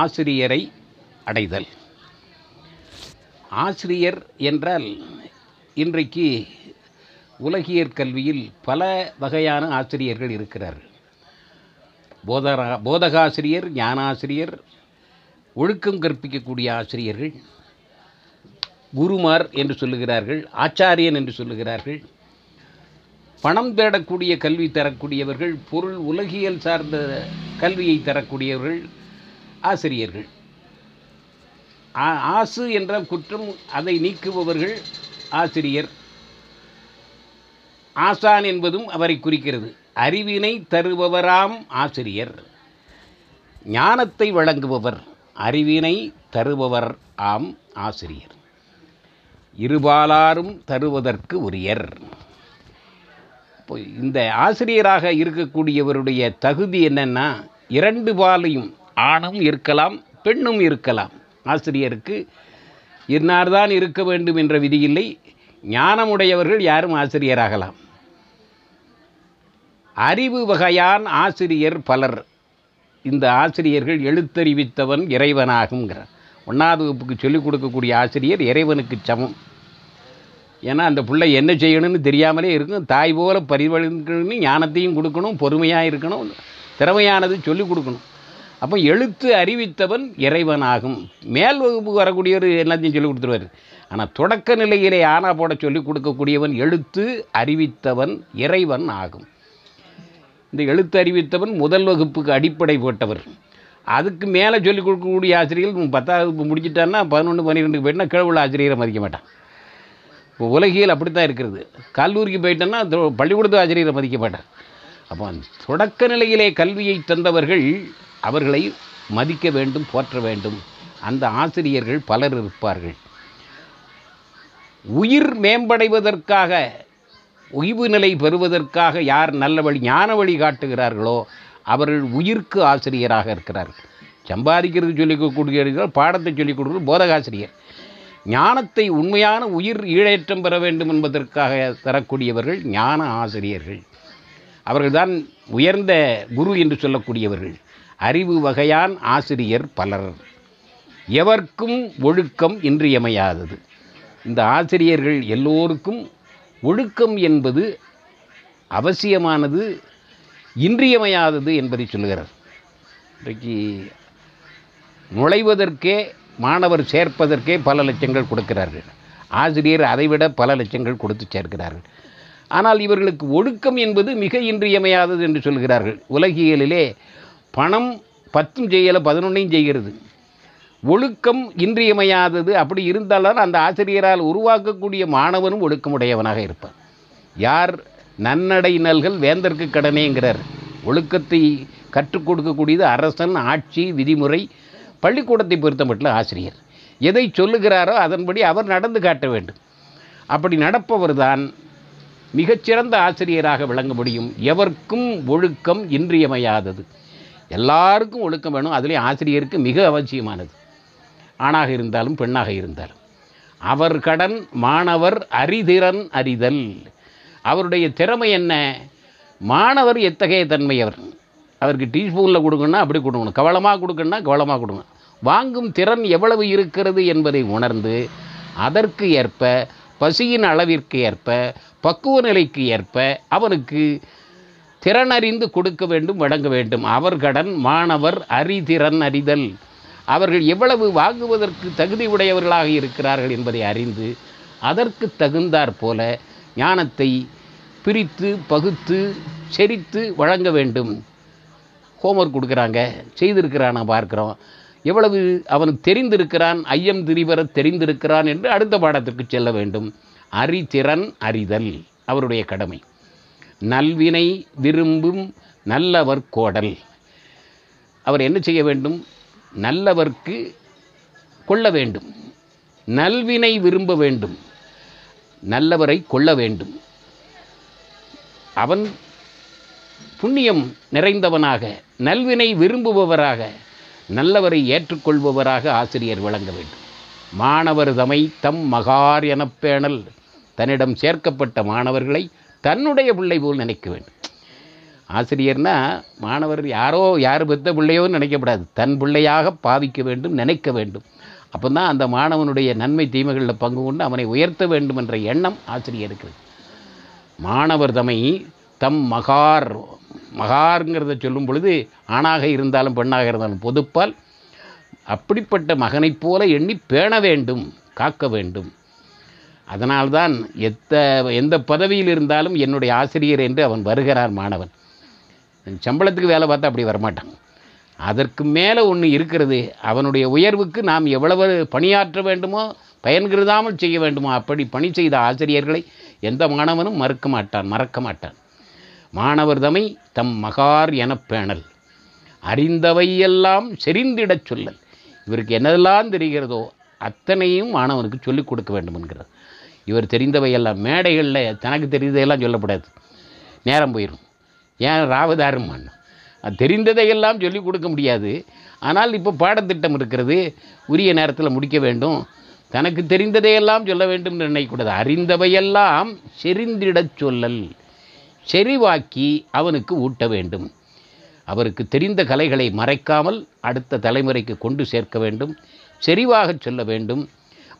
ஆசிரியரை அடைதல். ஆசிரியர் என்றால் இன்றைக்கு உலகியற் கல்வியில் பல வகையான ஆசிரியர்கள் இருக்கிறார்கள். போதரா போதகாசிரியர் ஞானாசிரியர் ஒழுக்கம் கற்பிக்கக்கூடிய ஆசிரியர்கள் குருமார் என்று சொல்லுகிறார்கள் ஆச்சாரியன் என்று சொல்லுகிறார்கள். பணம் தேடக்கூடிய கல்வி தரக்கூடியவர்கள் பொருள் உலகியல் சார்ந்த கல்வியை தரக்கூடியவர்கள் ஆசிரியர்கள். ஆ- ஆசு என்ற குற்றம் அதை நீக்குபவர்கள் ஆசிரியர். ஆசான் என்பதும் அவரை குறிக்கிறது. அறிவினை தருபவராம் ஆசிரியர். ஞானத்தை வழங்குபவர் அறிவினை தருபவர் ஆம் ஆசிரியர். இருபாலாரும் தருவதற்கு உரியர். இப்போ இந்த ஆசிரியராக இருக்கக்கூடியவருடைய தகுதி என்னென்னா இரண்டு பாலையும் ஆணும் இருக்கலாம் பெண்ணும் இருக்கலாம். ஆசிரியருக்கு இன்னார்தான் இருக்க வேண்டும் என்ற விதியில்லை. ஞானமுடையவர்கள் யாரும் ஆசிரியராகலாம். அறிவு வகையான் ஆசிரியர் பலர். இந்த ஆசிரியர்கள் எழுத்தறிவித்தவன் இறைவனாகுங்கிறார் ஒன்றாவது வகுப்புக்கு சொல்லிக் கொடுக்கக்கூடிய ஆசிரியர் இறைவனுக்கு சமம். ஏன்னா அந்த பிள்ளை என்ன செய்யணும்னு தெரியாமலே இருக்கும். தாய் போல பரிவழிக்கணும்னு ஞானத்தையும் கொடுக்கணும் பொறுமையாக இருக்கணும் திறமையானது சொல்லிக் கொடுக்கணும். அப்போ எழுத்து அறிவித்தவன் இறைவனாகும். மேல் வகுப்புக்கு வரக்கூடியவர் எல்லாத்தையும் சொல்லிக் கொடுத்துருவார். ஆனால் தொடக்க நிலையிலே ஆனா போட சொல்லிக் கொடுக்கக்கூடியவன் எழுத்து அறிவித்தவன் இறைவன் ஆகும். இந்த எழுத்து அறிவித்தவன் முதல் வகுப்புக்கு அடிப்படை போட்டவர். அதுக்கு மேலே சொல்லிக் கொடுக்கக்கூடிய ஆசிரியர்கள் பத்தாவது வகுப்பு முடிச்சிட்டான்னா பதினொன்று பன்னிரெண்டுக்கு போயிட்டுனா கிழவுள்ள ஆசிரியரை மதிக்க மாட்டான். இப்போ உலகியல் அப்படித்தான் இருக்கிறது. கல்லூரிக்கு போயிட்டேன்னா பள்ளிக்கூடத்து ஆசிரியரை மதிக்க மாட்டான் அப்போ அந்த தொடக்க நிலையிலே கல்வியை தந்தவர்கள் அவர்களை மதிக்க வேண்டும் போற்ற வேண்டும். அந்த ஆசிரியர்கள் பலர் இருப்பார்கள். உயிர் மேம்படைவதற்காக உய்வு நிலை பெறுவதற்காக யார் நல்ல வழி ஞான வழி காட்டுகிறார்களோ அவர்கள் உயிர்க்கு ஆசிரியராக இருக்கிறார்கள். சம்பாதிக்கிறது சொல்லிக் கொடுக்கிறீர்கள் பாடத்தை சொல்லிக் கொடுக்கிறது போதகாசிரியர். ஞானத்தை உண்மையான உயிர் ஈழேற்றம் பெற வேண்டும் என்பதற்காக தரக்கூடியவர்கள் ஞான ஆசிரியர்கள். அவர்கள்தான் உயர்ந்த குரு என்று சொல்லக்கூடியவர்கள். அறிவு வகையான் ஆசிரியர் பலர். எவர்க்கும் ஒழுக்கம் இன்றியமையாதது. இந்த ஆசிரியர்கள் எல்லோருக்கும் ஒழுக்கம் என்பது அவசியமானது இன்றியமையாதது என்பதை சொல்கிறார் இன்றைக்கு நுழைவதற்கே மாணவர் சேர்ப்பதற்கே பல லட்சங்கள் கொடுக்கிறார்கள். ஆசிரியர் அதைவிட பல லட்சங்கள் கொடுத்து சேர்க்கிறார்கள். ஆனால் இவர்களுக்கு ஒழுக்கம் என்பது மிக இன்றியமையாதது என்று சொல்கிறார்கள். உலகியலிலே பணம் பத்தும் செய்யலை பதினொன்றையும் செய்கிறது. ஒழுக்கம் இன்றியமையாதது அப்படி இருந்தால்தான் அந்த ஆசிரியரால் உருவாக்கக்கூடிய மாணவனும் ஒழுக்கமுடையவனாக இருப்பான். யார் நன்னடை நல்கள் வேந்தற்கு கடனேங்கிறார். ஒழுக்கத்தை கற்றுக் கொடுக்கக்கூடியது அரசன் ஆட்சி விதிமுறை பள்ளிக்கூடத்தை பொறுத்த மட்டும் ஆசிரியர். எதை சொல்லுகிறாரோ அதன்படி அவர் நடந்து காட்ட வேண்டும். அப்படி நடப்பவர்தான் மிகச்சிறந்த ஆசிரியராக விளங்க முடியும். எவர்க்கும் ஒழுக்கம் இன்றியமையாதது. எல்லாருக்கும் ஒழுக்கம் வேணும். அதுலேயும் ஆசிரியருக்கு மிக அவசியமானது. ஆணாக இருந்தாலும் பெண்ணாக இருந்தாலும். அவர் கடன் மாணவர் அறிதிறன் அறிதல். அவருடைய திறமை என்ன? மாணவர் எத்தகைய தன்மையவர் அவருக்கு டீஸ்பூனில் கொடுக்கணும்னா அப்படி கொடுக்கணும். கவலமாக கொடுக்கணும்னா கவலமாக கொடுக்கணும். வாங்கும் திறன் எவ்வளவு இருக்கிறது என்பதை உணர்ந்து அதற்கு ஏற்ப பசியின் அளவிற்கு ஏற்ப பக்குவ நிலைக்கு ஏற்ப அவனுக்கு திறனறிந்து கொடுக்க வேண்டும் வழங்க வேண்டும். அவர் கடன் மாணவர் அறிதிறன் அறிதல் அவர்கள் எவ்வளவு வாங்குவதற்கு தகுதி உடையவர்களாக இருக்கிறார்கள் என்பதை அறிந்து அதற்கு தகுந்தாற் போல ஞானத்தை பிரித்து பகுத்து செரித்து வழங்க வேண்டும். ஹோம்ஒர்க் கொடுக்குறாங்க செய்திருக்கிறான் பார்க்குறோம். எவ்வளவு அவன் தெரிந்திருக்கிறான் ஐயம் திரிவர தெரிந்திருக்கிறான் என்று அடுத்த பாடத்திற்கு செல்ல வேண்டும். அறிதிறன் அறிதல் அவருடைய கடமை. நல்வினை விரும்பும் நல்லவர் கோடல். அவர் என்ன செய்ய வேண்டும்? நல்லவர்க்கு கொள்ள வேண்டும். நல்வினை விரும்ப வேண்டும். நல்லவரை கொள்ள வேண்டும். அவன் புண்ணியம் நிறைந்தவனாக நல்வினை விரும்புபவராக நல்லவரை ஏற்றுக்கொள்பவராக ஆசிரியர் விளங்க வேண்டும். மாணவர் தமை தம் மகார் எனப் பேணல். தன்னிடம் சேர்க்கப்பட்ட மாணவர்களை தன்னுடைய பிள்ளை போல் நினைக்க வேண்டும். ஆசிரியர்னா மாணவர் யாரோ யார் பெற்ற பிள்ளையோன்னு நினைக்கப்படாது. தன் பிள்ளையாக பாவிக்க வேண்டும் நினைக்க வேண்டும். அப்போ தான் அந்த மாணவனுடைய நன்மை தீமைகளில் பங்கு கொண்டு அவனை உயர்த்த வேண்டும் என்ற எண்ணம் ஆசிரியருக்கு. மாணவர் தம்மை தம் மகார் மகாருங்கிறத சொல்லும் பொழுது ஆணாக இருந்தாலும் பெண்ணாக இருந்தாலும் பொதுப்பால் அப்படிப்பட்ட மகனைப் போல எண்ணி பேண வேண்டும் காக்க வேண்டும். அதனால்தான் எத்த எந்த பதவியில் இருந்தாலும் என்னுடைய ஆசிரியர் என்று அவன் வருகிறார் மாணவன். சம்பளத்துக்கு வேலை பார்த்தா அப்படி வரமாட்டான். அதற்கு மேலே ஒன்று இருக்கிறது அவனுடைய உயர்வுக்கு நாம் எவ்வளவு பணியாற்ற வேண்டுமோ பயன்கிருதாமல் செய்ய வேண்டுமோ அப்படி பணி செய்த ஆசிரியர்களை எந்த மாணவனும் மறுக்க மாட்டான் மறக்க மாட்டான். மாணவர் தமை தம் மகார் என பேணல். அறிந்தவையெல்லாம் செறிந்திடச் சொல்லல். இவருக்கு என்னதெல்லாம் தெரிகிறதோ அத்தனையும் மாணவனுக்கு சொல்லிக் கொடுக்க வேண்டும் என்கிறார். இவர் தெரிந்தவையெல்லாம் மேடைகளில் தனக்கு தெரிந்ததையெல்லாம் சொல்லப்படாது. நேரம் போயிடும் ஏன் ராவதாரம்மான் அது தெரிந்ததையெல்லாம் சொல்லிக் கொடுக்க முடியாது. ஆனால் இப்போ பாடத்திட்டம் இருக்கிறது. உரிய நேரத்தில் முடிக்க வேண்டும். தனக்கு தெரிந்ததையெல்லாம் சொல்ல வேண்டும் என்று நினைக்கக்கூடாது. அறிந்தவையெல்லாம் செறிந்திடச் சொல்லல். செறிவாக்கி அவனுக்கு ஊட்ட வேண்டும். அவருக்கு தெரிந்த கலைகளை மறைக்காமல் அடுத்த தலைமுறைக்கு கொண்டு சேர்க்க வேண்டும். செறிவாகச் சொல்ல வேண்டும்.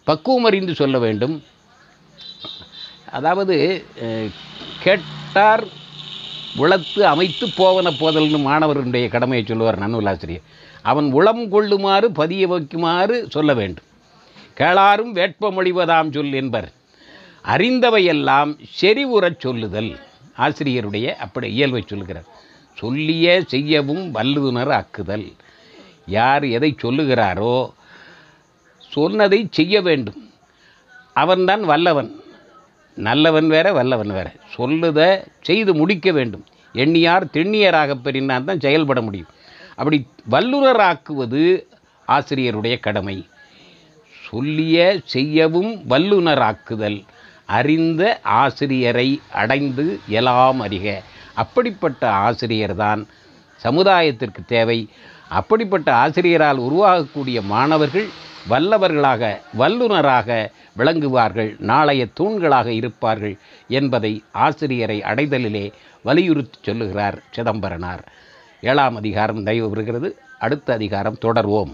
பக்குவம் அறிந்து சொல்ல வேண்டும். அதாவது கெட்டார் கேட்டார் உளத்து அமைத்து போவன போதல்னு மாணவருடைய கடமையை சொல்லுவார் நன்னூலாசிரியர். அவன் உளம் கொள்ளுமாறு பதிய வைக்குமாறு சொல்ல வேண்டும். கேளாரும் வேட்பமொழிவதாம் சொல் என்பர். அறிந்தவையெல்லாம் செறிவுறச் சொல்லுதல். ஆசிரியருடைய அப்படி இயல்பை சொல்லுகிறார். சொல்லிய செய்யவும் வல்லுநர் ஆக்குதல். யார் எதை சொல்லுகிறாரோ சொன்னதை செய்ய வேண்டும். அவன்தான் வல்லவன். நல்லவன் வேற வல்லவன் வேற. சொல்லுத செய்து முடிக்க வேண்டும். எண்ணியார் திண்ணியராக பெறினார் தான் செயல்பட முடியும். அப்படி வல்லுனராக்குவது ஆசிரியருடைய கடமை. சொல்லிய செய்யவும் வல்லுனராக்குதல். அறிந்த ஆசிரியரை அடைந்து எலாம் அறிக. அப்படிப்பட்ட ஆசிரியர் தான் சமுதாயத்திற்கு தேவை. அப்படிப்பட்ட ஆசிரியரால் உருவாகக்கூடிய மாணவர்கள் வல்லவர்களாக வல்லுனராக விளங்குவார்கள் நாளைய தூண்களாக இருப்பார்கள் என்பதை ஆசிரியரை அடைதலிலே வலியுறுத்தி சொல்லுகிறார் சிதம்பரனார். ஏழாம் அதிகாரம் தயவு வருகிறது அடுத்த அதிகாரம் தொடர்வோம்.